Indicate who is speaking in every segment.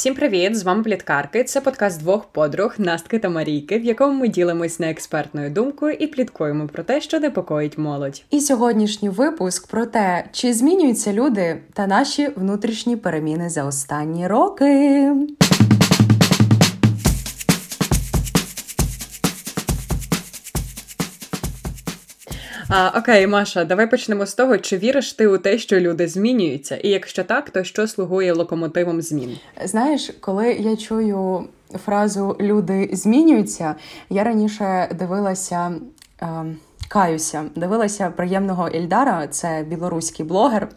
Speaker 1: Всім привіт! З вами Пліткарки. Це подкаст двох подруг Настки та Марійки, в якому ми ділимось неекспертною думкою і пліткуємо про те, що непокоїть молодь.
Speaker 2: І сьогоднішній випуск про те, чи змінюються люди та наші внутрішні переміни за останні роки.
Speaker 1: А, Окей, Маша, давай почнемо з того, чи віриш ти у те, що люди змінюються, і якщо так, то що слугує локомотивом змін?
Speaker 2: Знаєш, коли я чую фразу люди змінюються, я раніше дивилася. Е... Каюся, дивилася приємного Ільдара, це білоруський блогер,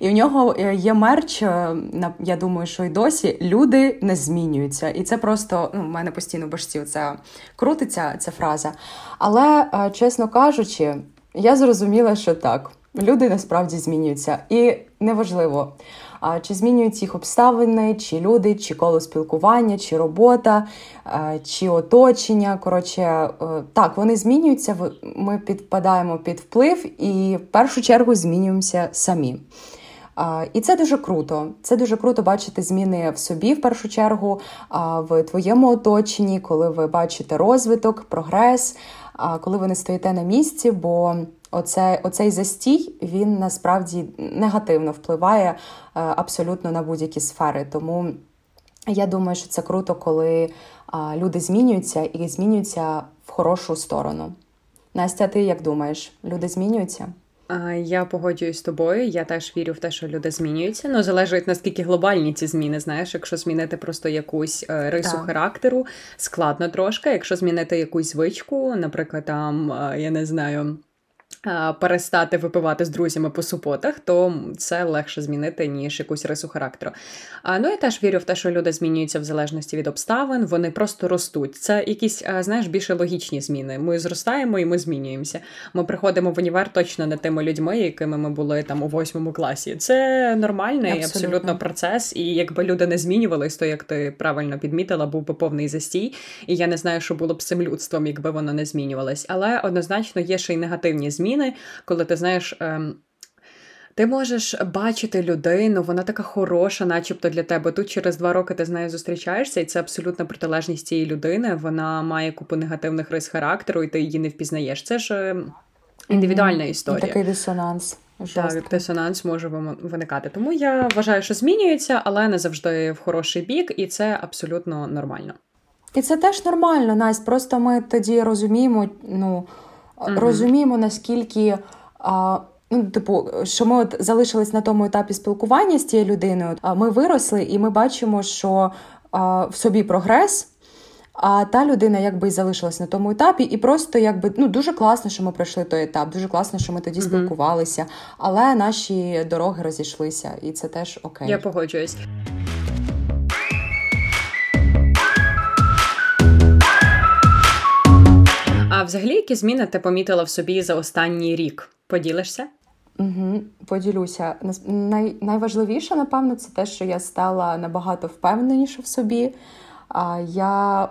Speaker 2: і в нього е, є мерч. Е, я думаю, що й досі люди не змінюються. І це просто ну, в мене постійно в башці це крутиться ця фраза. Але, е, чесно кажучи, я зрозуміла, що так, люди насправді змінюються, і неважливо, чи змінюють їх обставини, чи люди, чи коло спілкування, чи робота, чи оточення. Коротше, е, так, вони змінюються. Ми підпадаємо під вплив і в першу чергу змінюємося самі. І це дуже круто. Це дуже круто бачити зміни в собі в першу чергу, в твоєму оточенні, коли ви бачите розвиток, прогрес коли ви не стоїте на місці, бо оце, оцей застій він насправді негативно впливає е, абсолютно на будь-які сфери. Тому я думаю, що це круто, коли люди змінюються і змінюються в хорошу сторону. Настя, ти як думаєш, люди змінюються?
Speaker 1: Я погоджуюсь з тобою. Я теж вірю в те, що люди змінюються. Ну залежить наскільки глобальні ці зміни. Знаєш, якщо змінити просто якусь е, рису так. характеру, складно трошки. Якщо змінити якусь звичку, наприклад, там е, я не знаю перестати випивати з друзями по суботах, то це легше змінити, ніж якусь рису характеру. А, Ну я теж вірю в те, що люди змінюються в залежності від обставин, вони просто ростуть. Це якісь, знаєш, більше логічні зміни. Ми зростаємо і ми змінюємося. Ми приходимо в універ точно не тими людьми, якими ми були там у восьмому класі. Це нормальний абсолютно, абсолютно процес. І якби люди не змінювались, то як ти правильно підмітила, був би повний застій. І я не знаю, що було б з цим людством, якби воно не змінювалось. Але однозначно є ще й негативні зміни зміни, коли ти знаєш. Ем, ти можеш бачити людину, вона така хороша, начебто для тебе. Тут через два роки ти з нею зустрічаєшся, і це абсолютна протилежність цієї людини. Вона має купу негативних рис характеру, і ти її не впізнаєш. Це ж ем, індивідуальна історія.
Speaker 2: Такий дисонанс.
Speaker 1: Так, дисонанс може виникати. Тому я вважаю, що змінюється, але не завжди в хороший бік, і це абсолютно нормально.
Speaker 2: І це теж нормально, Настя. Просто ми тоді розуміємо, ну mm розуміємо, наскільки. А, Ну, типу, що ми от залишились на тому етапі спілкування з цією людиною. А ми виросли, і ми бачимо, що а, в собі прогрес. А та людина якби і залишилась на тому етапі, і просто якби ну дуже класно, що ми пройшли той етап. Дуже класно, що ми тоді mm спілкувалися, але наші дороги розійшлися, і це теж окей.
Speaker 1: Я погоджуюсь. А взагалі, які зміни ти помітила в собі за останній рік? Поділишся?
Speaker 2: Угу, Поділюся. Най, Найважливіше, напевно, це те, що я стала набагато впевненіше в собі. А, Я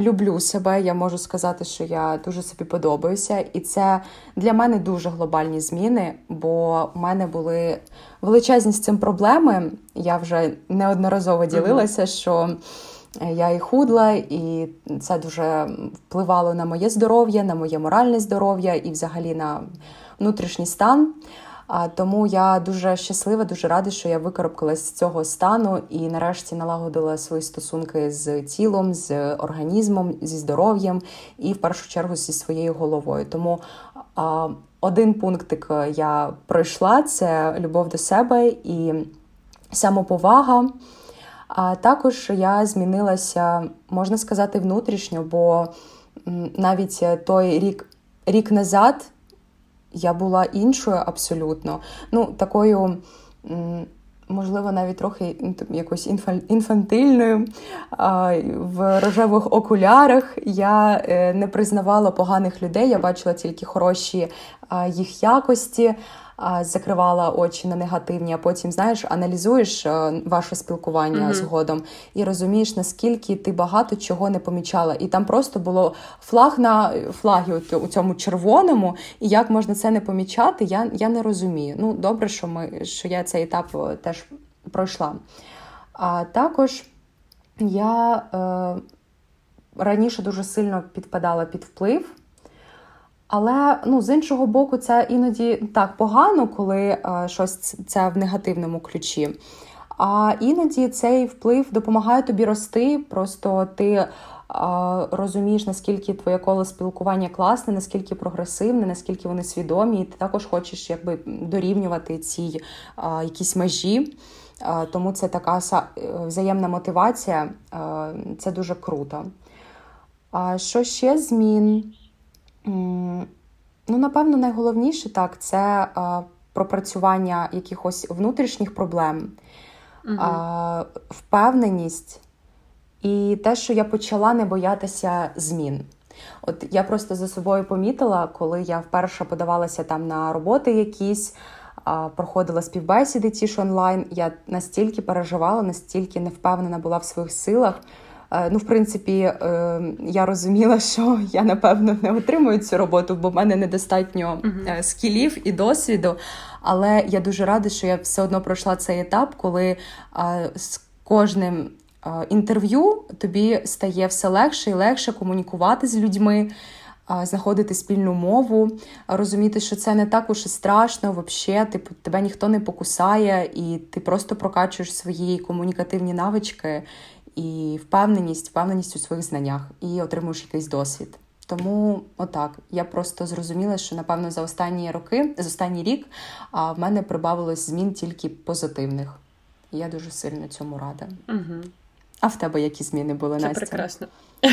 Speaker 2: люблю себе, я можу сказати, що я дуже собі подобаюся. І це для мене дуже глобальні зміни, бо в мене були величезні з цим проблеми. Я вже неодноразово ділилася, угу. що. Я і худла, і це дуже впливало на моє здоров'я, на моє моральне здоров'я і взагалі на внутрішній стан. Тому я дуже щаслива, дуже рада, що я викарабкалась з цього стану і нарешті налагодила свої стосунки з тілом, з організмом, зі здоров'ям і в першу чергу зі своєю головою. Тому один пунктик я пройшла: це любов до себе і самоповага. А також я змінилася, можна сказати, внутрішньо, бо навіть той рік рік назад я була іншою абсолютно. Ну, такою, можливо, навіть трохи якось інфантильною. В рожевих окулярах я е, не признавала поганих людей, я бачила тільки хороші їх якості закривала очі на негативні, а потім знаєш, аналізуєш е, ваше спілкування mm-hmm. згодом і розумієш, наскільки ти багато чого не помічала. І там просто було флаг на флагі у цьому червоному, і як можна це не помічати, я я не розумію. Ну, добре, що ми що я цей етап е, теж пройшла. А також я е, раніше дуже сильно підпадала під вплив. Але ну, з іншого боку, це іноді так погано, коли е, щось це в негативному ключі. А іноді цей вплив допомагає тобі рости. Просто ти е, розумієш, наскільки твоє коло спілкування класне, наскільки прогресивне, наскільки вони свідомі, і ти також хочеш якби дорівнювати ці е, якісь межі. Тому це така взаємна мотивація, це дуже круто. А що ще змін? Ну, напевно, найголовніше так це пропрацювання якихось внутрішніх проблем, а, впевненість і те, що я почала не боятися змін. От я просто за собою помітила, коли я вперше подавалася там на роботи якісь, проходила співбесіди ті ж онлайн, я настільки переживала, настільки не впевнена була в своїх силах. Е, ну, в принципі, е, я розуміла, що я напевно не отримую цю роботу, бо в мене недостатньо uh-huh. скілів і досвіду. Але я дуже рада, що я все одно пройшла цей етап, коли з кожним інтерв'ю тобі стає все легше і легше комунікувати з людьми. Знаходити спільну мову, розуміти, що це не так уж і страшно, взагалі, типу, тебе ніхто не покусає, і ти просто прокачуєш свої комунікативні навички і впевненість, впевненість у своїх знаннях і отримуєш якийсь досвід. Тому отак я просто зрозуміла, що напевно за останні роки, за останній рік, а в мене прибавилось змін тільки позитивних. І я дуже сильно цьому рада.
Speaker 1: Угу.
Speaker 2: А в тебе які зміни були
Speaker 1: Це
Speaker 2: Настя?
Speaker 1: прекрасно.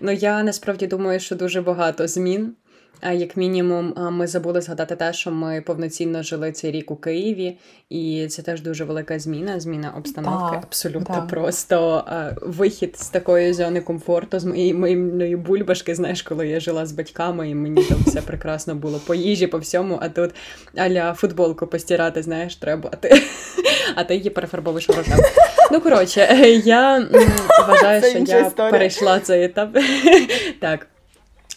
Speaker 1: Ну я насправді думаю, що дуже багато змін. А як мінімум, ми забули згадати те, що ми повноцінно жили цей рік у Києві, і це теж дуже велика зміна, зміна обстановки. Так, Абсолютно так. просто вихід з такої зони комфорту, з моєї моєї бульбашки. Знаєш, коли я жила з батьками, і мені там все прекрасно було по їжі, по всьому. А тут аля футболку постирати, знаєш, треба. А ти, а ти її перефарбовуєш в. Ну коротше, я вважаю, що я перейшла цей етап. Так.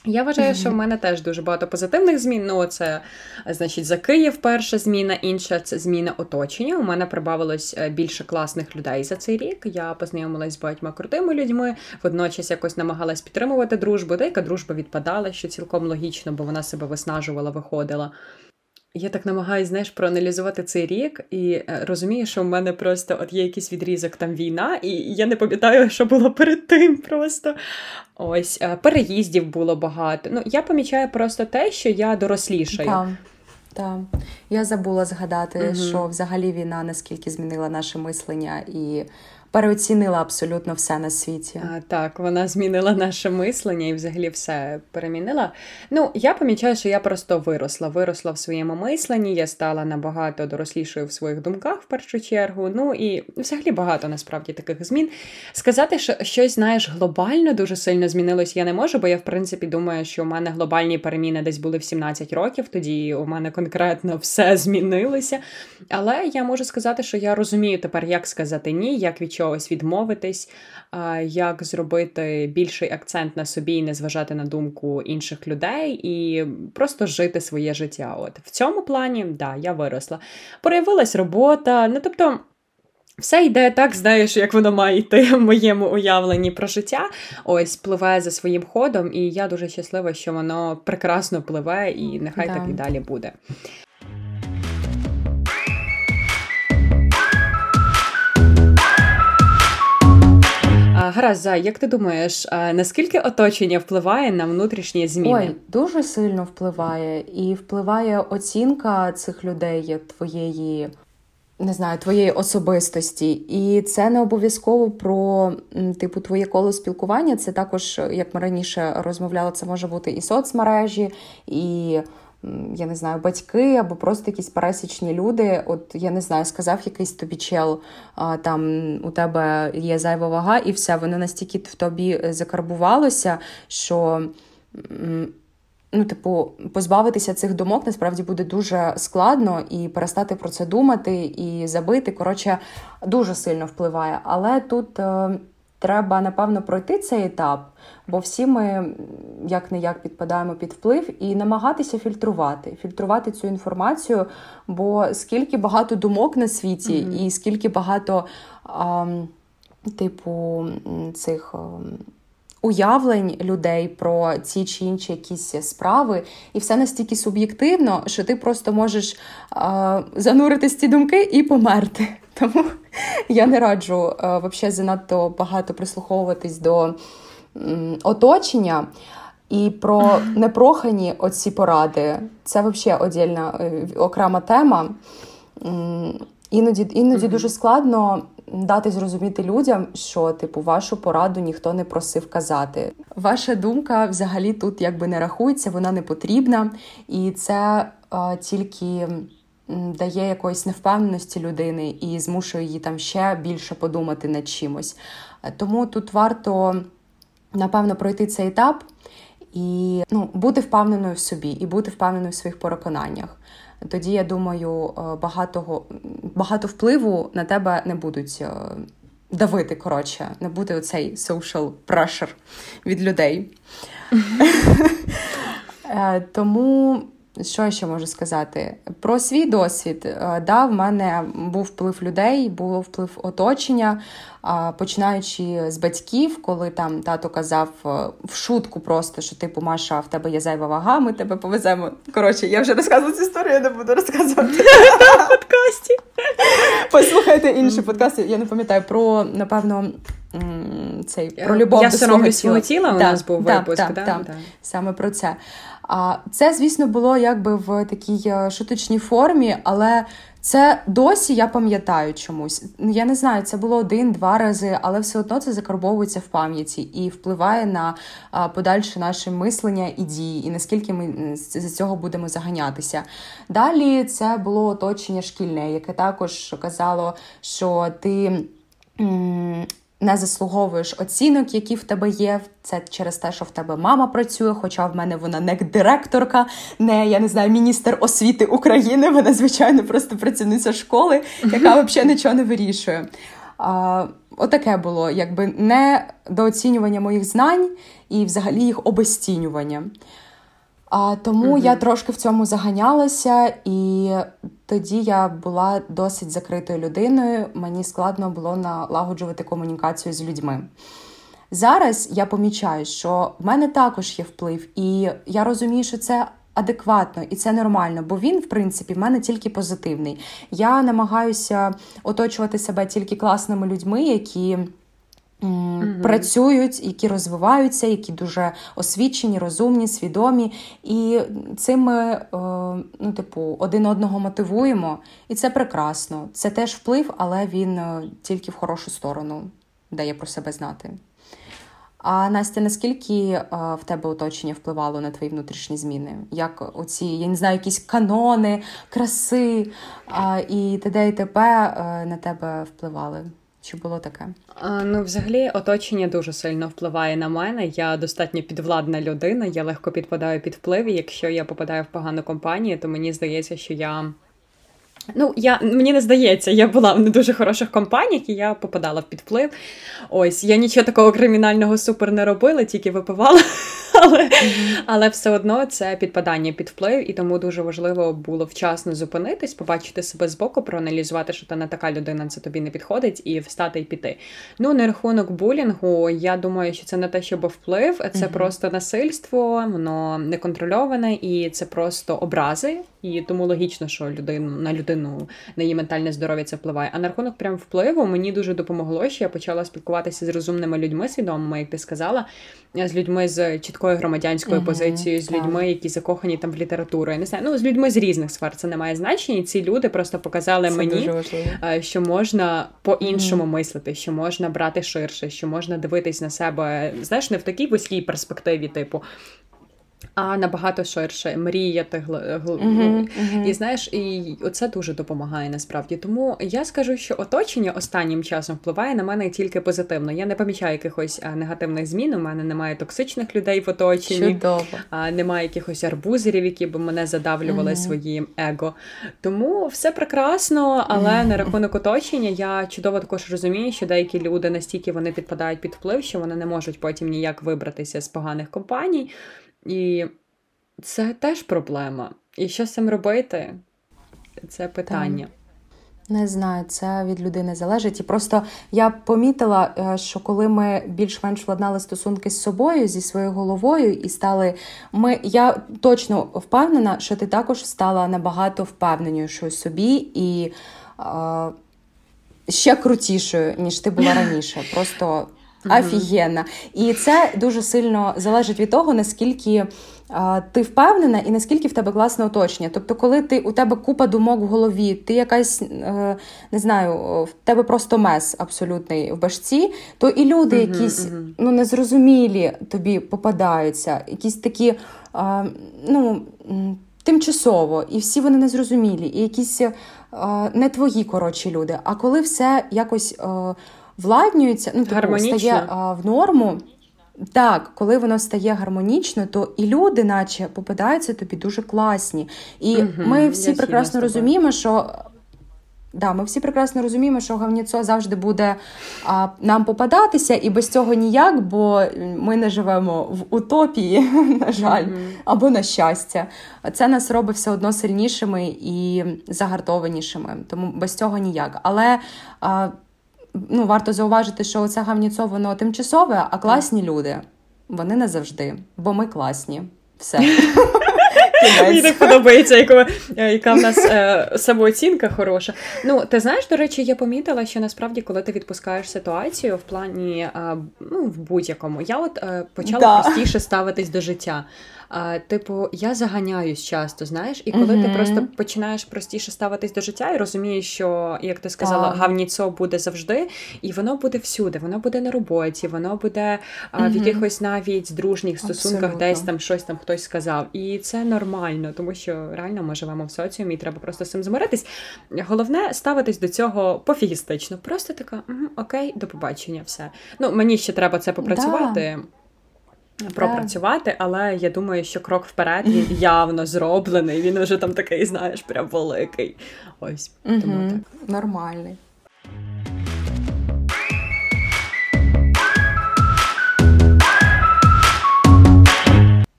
Speaker 1: Я вважаю, що в мене теж дуже багато позитивних змін. Ну, це значить за Київ перша зміна, інша це зміна оточення. У мене прибавилось е, більше класних людей за цей рік. Я познайомилась з багатьма крутими людьми, водночас якось намагалась підтримувати дружбу. Деяка дружба відпадала, що цілком логічно, бо вона себе виснажувала, виходила. Я так намагаюся, знаєш, проаналізувати цей рік і е, розумію, що в мене просто от є якийсь відрізок там війна, і я не пам'ятаю, що було перед тим. Просто ось е, переїздів було багато. Ну я помічаю просто те, що я дорослішаю.
Speaker 2: Так, так. Я забула згадати, угу. що взагалі війна наскільки змінила наше мислення і переоцінила абсолютно все на світі.
Speaker 1: А, Так, вона змінила наше мислення і взагалі все перемінила. Ну, я помічаю, що я просто виросла. Виросла в своєму мисленні, я стала набагато дорослішою в своїх думках в першу чергу. Ну і взагалі багато насправді таких змін. Сказати, що щось, знаєш, глобально дуже сильно змінилось, я не можу, бо я, в принципі, думаю, що у мене глобальні переміни десь були в 17 років, тоді у мене конкретно все змінилося. Але я можу сказати, що я розумію тепер, як сказати ні, як відчувати чогось відмовитись, як зробити більший акцент на собі і не зважати на думку інших людей, і просто жити своє життя. От в цьому плані, да, я виросла. Проявилась робота, ну тобто. Все йде так, знаєш, як воно має йти в моєму уявленні про життя. Ось пливе за своїм ходом, і я дуже щаслива, що воно прекрасно пливе, і нехай да. так і далі буде. Гаразд, Зай, як ти думаєш, наскільки оточення впливає на внутрішні зміни?
Speaker 2: Ой, дуже сильно впливає, і впливає оцінка цих людей твоєї. Не знаю, твоєї особистості, і це не обов'язково про типу твоє коло спілкування. Це також, як ми раніше розмовляли, це може бути і соцмережі, і я не знаю, батьки або просто якісь пересічні люди. От я не знаю, сказав якийсь тобі чел, там у тебе є зайва вага, і все, воно настільки в тобі е, закарбувалося, що. Ну, типу, позбавитися цих думок насправді буде дуже складно і перестати про це думати і забити. Коротше, дуже сильно впливає. Але тут е, треба, напевно, пройти цей етап, бо всі ми як не як підпадаємо під вплив і намагатися фільтрувати, фільтрувати цю інформацію, бо скільки багато думок на світі, mm-hmm. і скільки багато. А, типу, цих уявлень людей про ці чи інші якісь справи, і все настільки суб'єктивно, що ти просто можеш а, занурити ці думки і померти. Тому я не раджу а, вообще занадто багато прислуховуватись до м, оточення. І про непрохані оці поради це взагалі одільна е, окрема тема. Іноді іноді mm-hmm. дуже складно дати зрозуміти людям, що типу вашу пораду ніхто не просив казати. Ваша думка взагалі тут якби не рахується, вона не потрібна, і це а, тільки дає якоїсь невпевненості людини і змушує її там ще більше подумати над чимось. Тому тут варто напевно пройти цей етап і ну, бути впевненою в собі, і бути впевненою в своїх переконаннях тоді я думаю, е, багато, багато впливу на тебе не будуть е, давити. Коротше, не буде оцей social pressure від людей. Е, тому що я ще можу сказати? Про свій досвід. Да, в мене був вплив людей, був вплив оточення, починаючи з батьків, коли там тато казав е, в шутку просто, що типу Маша, в тебе є зайва вага, ми тебе повеземо. Коротше, я вже розказувала цю історію, я не буду розказувати в подкасті. Послухайте інші подкасти. Я не пам'ятаю про, напевно, цей про любов
Speaker 1: я
Speaker 2: до свого
Speaker 1: тіла. тіла. У нас був випуск.
Speaker 2: Саме про це. А це, звісно, було якби в такій е, шуточній формі, але це досі я пам'ятаю чомусь. Я не знаю, це було один-два рази, але все одно це закарбовується в пам'яті і впливає на подальше наше мислення і дії, і наскільки ми з цього будемо заганятися. Далі це було оточення шкільне, яке також казало, що ти не заслуговуєш оцінок, які в тебе є. Це через те, що в тебе мама працює, хоча в мене вона не директорка, не я не знаю, міністр освіти України. Вона, звичайно, просто працівниця школи, яка взагалі нічого не вирішує. А, Отаке було, якби недооцінювання моїх знань і взагалі їх обесцінювання. А тому mm я трошки в цьому заганялася, і тоді я була досить закритою людиною. Мені складно було налагоджувати комунікацію з людьми. Зараз я помічаю, що в мене також є вплив, і я розумію, що це адекватно і це нормально, бо він, в принципі, в мене тільки позитивний. Я намагаюся оточувати себе тільки класними людьми, які. Mm-hmm. Працюють, які розвиваються, які дуже освічені, розумні, свідомі. І цим ми, е, ну, типу, один одного мотивуємо, і це прекрасно. Це теж вплив, але він е, тільки в хорошу сторону дає про себе знати. А Настя, наскільки е, в тебе оточення впливало на твої внутрішні зміни? Як оці, я не знаю, якісь канони, краси і т.д. і т.п. на тебе впливали? Чи було таке?
Speaker 1: А, Ну, взагалі, оточення дуже сильно впливає на мене. Я достатньо підвладна людина, я легко підпадаю під вплив. і Якщо я попадаю в погану компанію, то мені здається, що я. Ну, я мені не здається, я була в не дуже хороших компаніях, і я попадала в підвплив. Ось я нічого такого кримінального супер не робила, тільки випивала але mm-hmm. але все одно це підпадання під вплив, і тому дуже важливо було вчасно зупинитись, побачити себе збоку, проаналізувати, що ти не така людина, це тобі не підходить, і встати і піти. Ну, на рахунок булінгу, я думаю, що це не те, щоб вплив, це mm-hmm. просто насильство, воно неконтрольоване і це просто образи. І тому логічно, що людину на людину на її ментальне здоров'я це впливає. А на рахунок прям впливу мені дуже допомогло, що я почала спілкуватися з розумними людьми, свідомими, як ти сказала, з людьми з чіткою громадянською mm-hmm, позицією, з людьми, які закохані там в літературу. Я не знаю, ну з людьми з різних сфер це не має значення. І ці люди просто показали це мені, е, що можна по-іншому mm-hmm. мислити, що можна брати ширше, що можна дивитись на себе, знаєш, не в такій вузькій перспективі, типу а набагато ширше мріяти гл... гл... Uh-huh, uh-huh. і знаєш, і це дуже допомагає насправді. Тому я скажу, що оточення останнім часом впливає на мене тільки позитивно. Я не помічаю якихось негативних змін. У мене немає токсичних людей в оточенні,
Speaker 2: Чудово.
Speaker 1: немає якихось арбузерів, які б мене задавлювали uh-huh. своїм его. Тому все прекрасно, але на рахунок оточення я чудово також розумію, що деякі люди настільки вони підпадають під вплив, що вони не можуть потім ніяк вибратися з поганих компаній. І це теж проблема. І що з цим робити? Це питання.
Speaker 2: Не знаю, це від людини залежить. І просто я помітила, е, що коли ми більш-менш владнали стосунки з собою, зі своєю головою, і стали ми. Я точно впевнена, що ти також стала набагато впевненішою собі і е, ще крутішою, ніж ти була раніше. Просто офігенна. І це дуже сильно залежить від того, наскільки ти впевнена і наскільки в тебе класне оточення. Тобто, коли ти у тебе купа думок в голові, ти якась е, не знаю, в тебе просто мес абсолютний в башці, то і люди uh-huh, якісь uh-huh. ну незрозумілі тобі попадаються, якісь такі ну. Тимчасово, і всі вони незрозумілі, і якісь е, не твої коротші люди. А коли все якось е, владнюється, ну типу, стає в норму, так, коли воно стає гармонічно, то і люди, наче попадаються тобі дуже класні. І угу, ми всі прекрасно розуміємо, що. Да, ми всі прекрасно розуміємо, що гавніцо завжди буде а, нам попадатися, і без цього ніяк, бо ми не живемо в утопії, на жаль, mm-hmm. або на щастя. Це нас робить все одно сильнішими і загартованішими. Тому без цього ніяк. Але а, ну, варто зауважити, що це гавніцо воно тимчасове, а класні люди вони не завжди, бо ми класні. Все.
Speaker 1: Мені так подобається, яка, яка в нас е, самооцінка хороша. Ну, ти знаєш, до речі, я помітила, що насправді, коли ти відпускаєш ситуацію в плані е, ну, в будь-якому, я от е, почала да. простіше ставитись до життя. А, Типу, я заганяюсь часто, знаєш, і коли uh-huh. ти просто починаєш простіше ставитись до життя і розумієш, що, як ти сказала, гавніцо буде завжди, і воно буде всюди, воно буде на роботі, воно буде а, uh-huh. в якихось навіть дружніх стосунках, Абсолютно. десь там щось там хтось сказав. І це нормально, тому що реально ми живемо в соціумі, і треба просто з цим змиритись. Головне ставитись до цього пофігістично. Просто така, окей, до побачення, все. Ну, мені ще треба це попрацювати. Да пропрацювати, але я думаю, що крок вперед він явно зроблений. Він вже там такий, знаєш, прям великий. Ось
Speaker 2: угу, тому так. нормальний.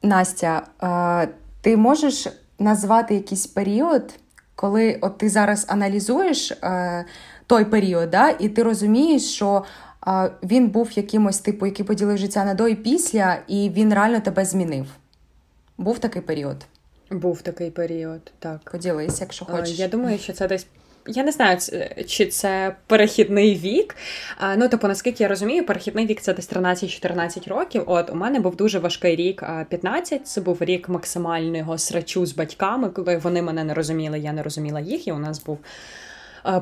Speaker 2: Настя, ти можеш назвати якийсь період, коли от ти зараз аналізуєш е, той період, да, і ти розумієш, що він був якимось типу, який поділив життя на до і після, і він реально тебе змінив. Був такий період?
Speaker 1: Був такий період, так.
Speaker 2: Поділись, якщо хочеш.
Speaker 1: Я думаю, що це десь. Я не знаю, чи це перехідний вік. Ну, тобто, наскільки я розумію, перехідний вік це десь 13-14 років. От у мене був дуже важкий рік 15. Це був рік максимального срачу з батьками, коли вони мене не розуміли, я не розуміла їх, і у нас був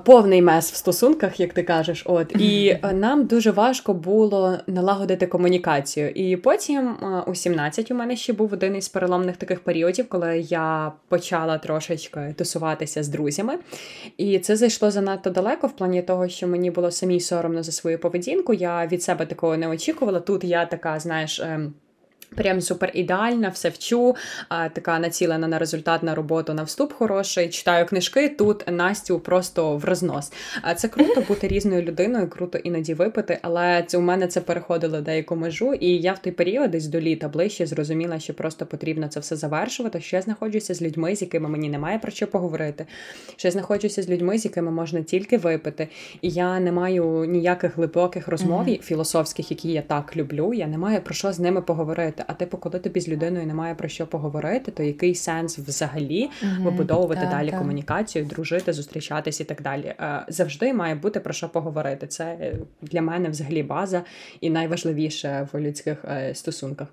Speaker 1: повний мес в стосунках, як ти кажеш. От і е, нам дуже важко було налагодити комунікацію. І потім е, у 17 у мене ще був один із переломних таких періодів, коли я почала трошечки тусуватися з друзями. І це зайшло занадто далеко в плані того, що мені було самій соромно за свою поведінку. Я від себе такого не очікувала. Тут я така, знаєш. Прям супер ідеальна, все вчу, така націлена на результат на роботу на вступ хороший. Читаю книжки. Тут Настю просто в рознос. А це круто бути різною людиною, круто іноді випити, але це у мене це переходило деяку межу. І я в той період десь до літа ближче зрозуміла, що просто потрібно це все завершувати. Що я знаходжуся з людьми, з якими мені немає про що поговорити. Що я знаходжуся з людьми, з якими можна тільки випити. І я не маю ніяких глибоких розмов mm-hmm. філософських, які я так люблю. Я не маю про що з ними поговорити говорити. А типу, коли тобі з людиною немає про що поговорити, то який сенс взагалі mm-hmm. вибудовувати так, далі так. комунікацію, дружити, зустрічатись і так далі. Е, завжди має бути про що поговорити. Це е, для мене взагалі база і найважливіше в людських е, стосунках.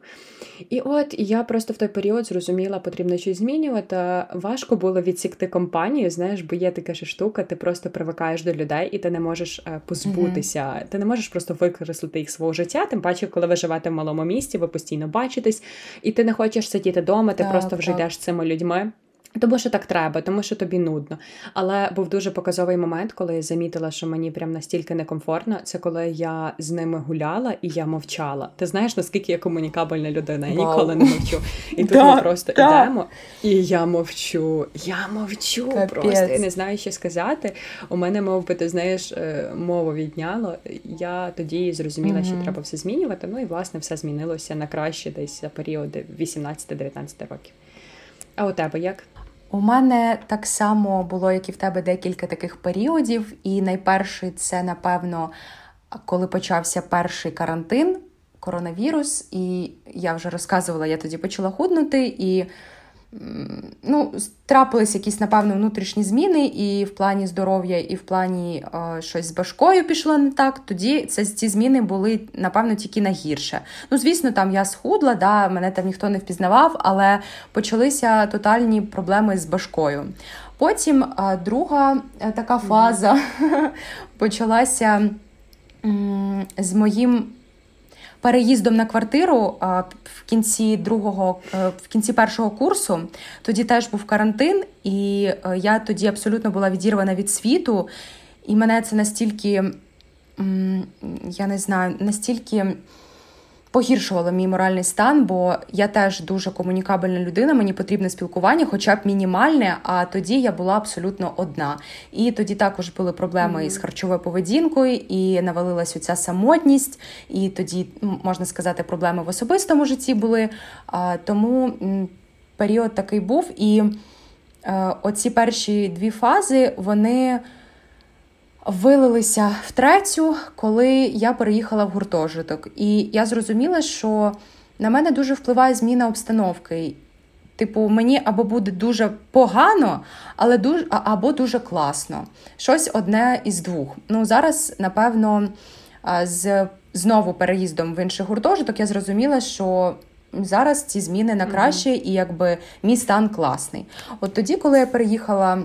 Speaker 1: І от я просто в той період зрозуміла, потрібно щось змінювати. Важко було відсікти компанію, знаєш, бо є така ж штука, ти просто привикаєш до людей, і ти не можеш позбутися. Mm-hmm. Ти не можеш просто використати їх свого життя. Тим паче, коли ви живете в малому місті, ви постійно бачитись, і ти не хочеш сидіти вдома, ти так, просто вже так. йдеш з цими людьми. Тому що так треба, тому що тобі нудно. Але був дуже показовий момент, коли я замітила, що мені прям настільки некомфортно. Це коли я з ними гуляла і я мовчала. Ти знаєш, наскільки я комунікабельна людина? Я Вау. ніколи не мовчу. І тут да, ми просто да. йдемо, і я мовчу. Я мовчу Капець. просто я не знаю, що сказати. У мене, мов би, ти знаєш, е, мову відняло. Я тоді зрозуміла, mm-hmm. що треба все змінювати. Ну і власне все змінилося на краще десь за період 18-19 років. А у тебе як?
Speaker 2: У мене так само було, як і в тебе, декілька таких періодів. І найперший це, напевно, коли почався перший карантин, коронавірус, і я вже розказувала, я тоді почала худнути, і ну, трапились якісь, напевно, внутрішні зміни, і в плані здоров'я, і в плані е, щось з башкою пішло не так. Тоді це, ці зміни були, напевно, тільки на гірше. Ну, звісно, там я схудла, да, мене там ніхто не впізнавав, але почалися тотальні проблеми з башкою. Потім е, друга е, така фаза почалася з моїм переїздом на квартиру в кінці другого, е, в кінці першого курсу. Тоді теж був карантин, і е, я тоді абсолютно була відірвана від світу, і мене це настільки, я не знаю, настільки погіршувало мій моральний стан, бо я теж дуже комунікабельна людина, мені потрібне спілкування, хоча б мінімальне. А тоді я була абсолютно одна. І тоді також були проблеми mm-hmm. із харчовою поведінкою, і навалилась оця самотність, і тоді можна сказати, проблеми в особистому житті були. Тому період такий був. І е, оці перші дві фази вони вилилися в третю, коли я переїхала в гуртожиток. І я зрозуміла, що на мене дуже впливає зміна обстановки. Типу, мені або буде дуже погано, але дуже або дуже класно. Щось одне із двох. Ну зараз, напевно, з знову переїздом в інший гуртожиток я зрозуміла, що зараз ці зміни на краще, і якби мій стан класний. От тоді, коли я переїхала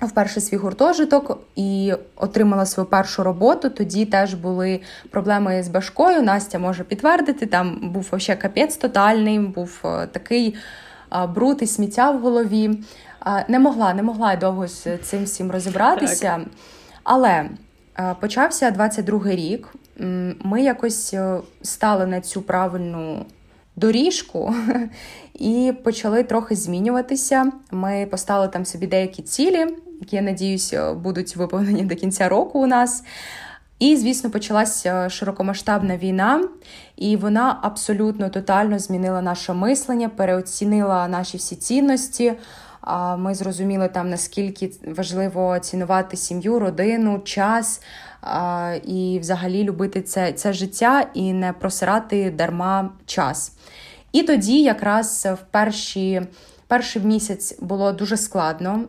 Speaker 2: Вперше свій гуртожиток і отримала свою першу роботу. Тоді теж були проблеми з башкою. Настя може підтвердити. Там був ще капець тотальний, був е, такий бруд і сміття в голові. Не могла, не могла я довго з цим всім розібратися. Так. Але е, почався 22-й рік. Ми якось е, стали на цю правильну доріжку і почали трохи змінюватися. Ми поставили там собі деякі цілі які я надіюсь, е, будуть виповнені до кінця року у нас. І, звісно, почалася широкомасштабна війна, і вона абсолютно тотально змінила наше мислення, переоцінила наші всі цінності. Ми зрозуміли там, наскільки важливо цінувати сім'ю, родину, час і взагалі любити це, це життя і не просирати дарма час. І тоді, якраз в перші. Перший місяць було дуже складно.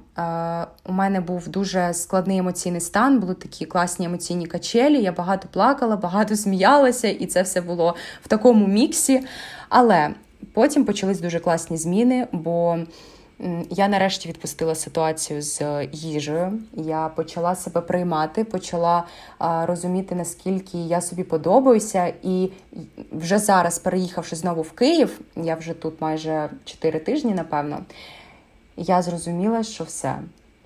Speaker 2: У мене був дуже складний емоційний стан, були такі класні емоційні качелі. Я багато плакала, багато сміялася, і це все було в такому міксі. Але потім почались дуже класні зміни, бо я нарешті відпустила ситуацію з е, їжею. Я почала себе приймати, почала розуміти, наскільки я собі подобаюся. І вже зараз, переїхавши знову в Київ, я вже тут майже 4 тижні, напевно, я зрозуміла, що все.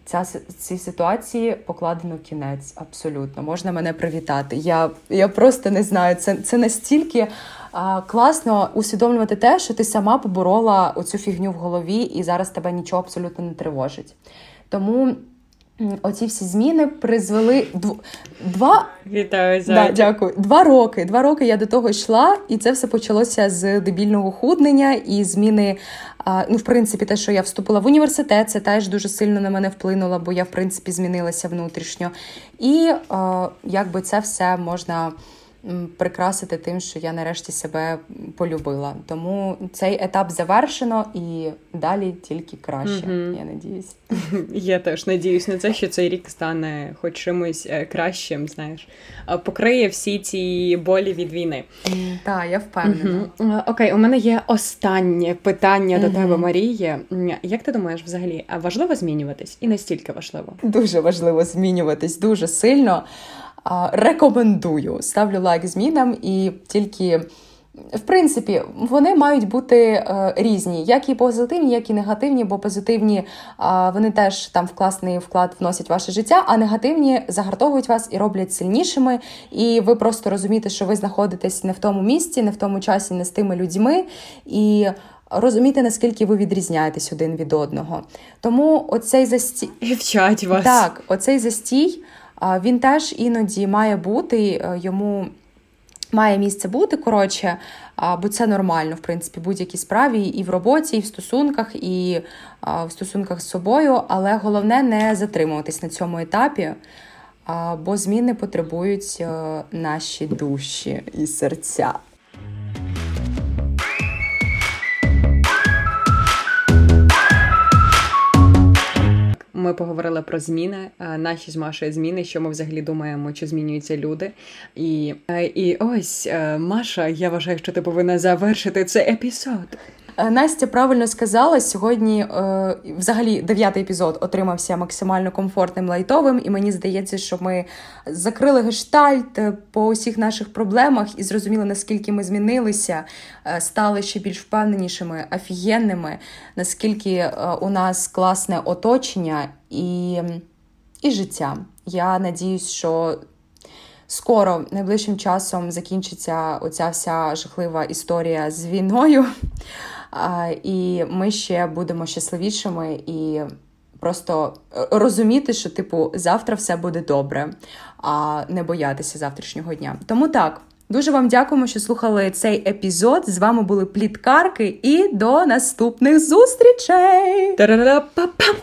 Speaker 2: Ця цій ситуації покладено кінець. Абсолютно можна мене привітати. Я я просто не знаю. Це це настільки класно усвідомлювати те, що ти сама поборола оцю фігню в голові, і зараз тебе нічого абсолютно не тривожить. Тому. Оці всі зміни призвели дв... два
Speaker 1: Вітаю
Speaker 2: да, дякую. Два роки. Два роки я до того йшла, і це все почалося з дебільного худнення і зміни. Ну, в принципі, те, що я вступила в університет, це теж дуже сильно на мене вплинуло, бо я в принципі змінилася внутрішньо. І якби це все можна прикрасити тим, що я нарешті себе полюбила. Тому цей етап завершено і далі тільки краще. Mm-hmm. Я надіюсь.
Speaker 1: Я теж надіюсь на це, що цей рік стане хоч чимось е, кращим. Знаєш, покриє всі ці болі від війни.
Speaker 2: Так, я впевнена.
Speaker 1: Mm-hmm. Окей, у мене є останнє питання mm-hmm. до тебе, Марія. Як ти думаєш, взагалі важливо змінюватись? І настільки важливо?
Speaker 2: Дуже важливо змінюватись, дуже сильно. Рекомендую. Ставлю лайк змінам і тільки. В принципі, вони мають бути е, різні, як і позитивні, як і негативні, бо позитивні е, вони теж там вкласний вклад вносять в ваше життя, а негативні загартовують вас і роблять сильнішими. І ви просто розумієте, що ви знаходитесь не в тому місці, не в тому часі, не з тими людьми. І розумієте, наскільки ви відрізняєтесь один від одного. Тому оцей застій
Speaker 1: вчать вас.
Speaker 2: Так, оцей застій він теж іноді має бути, е, йому має місце бути коротше, бо це нормально, в принципі, будь-якій справі і в роботі, і в стосунках, і в стосунках з собою. Але головне не затримуватись на цьому етапі, бо зміни потребують е, наші душі і серця.
Speaker 1: Ми поговорили про зміни, е, наші з Машою зміни, що ми взагалі думаємо, чи змінюються люди. І е, і ось е, Маша, я вважаю, що ти повинна завершити цей епізод.
Speaker 2: Е, Настя правильно сказала сьогодні. Е, взагалі, дев'ятий епізод отримався максимально комфортним лайтовим, і мені здається, що ми закрили гештальт е, по усіх наших проблемах і зрозуміли, наскільки ми змінилися, стали ще більш впевненішими, офігенними, наскільки у нас класне оточення і, і життя. Я надіюсь, що. Скоро найближчим часом закінчиться оця вся жахлива історія з війною. І ми ще будемо щасливішими і просто е, розуміти, що, типу, завтра все буде добре, а не боятися завтрашнього дня. Тому так. Дуже вам дякуємо, що слухали цей епізод. З вами були пліткарки, і до наступних зустрічей!
Speaker 1: Та-ра-ра-па-пам-пам!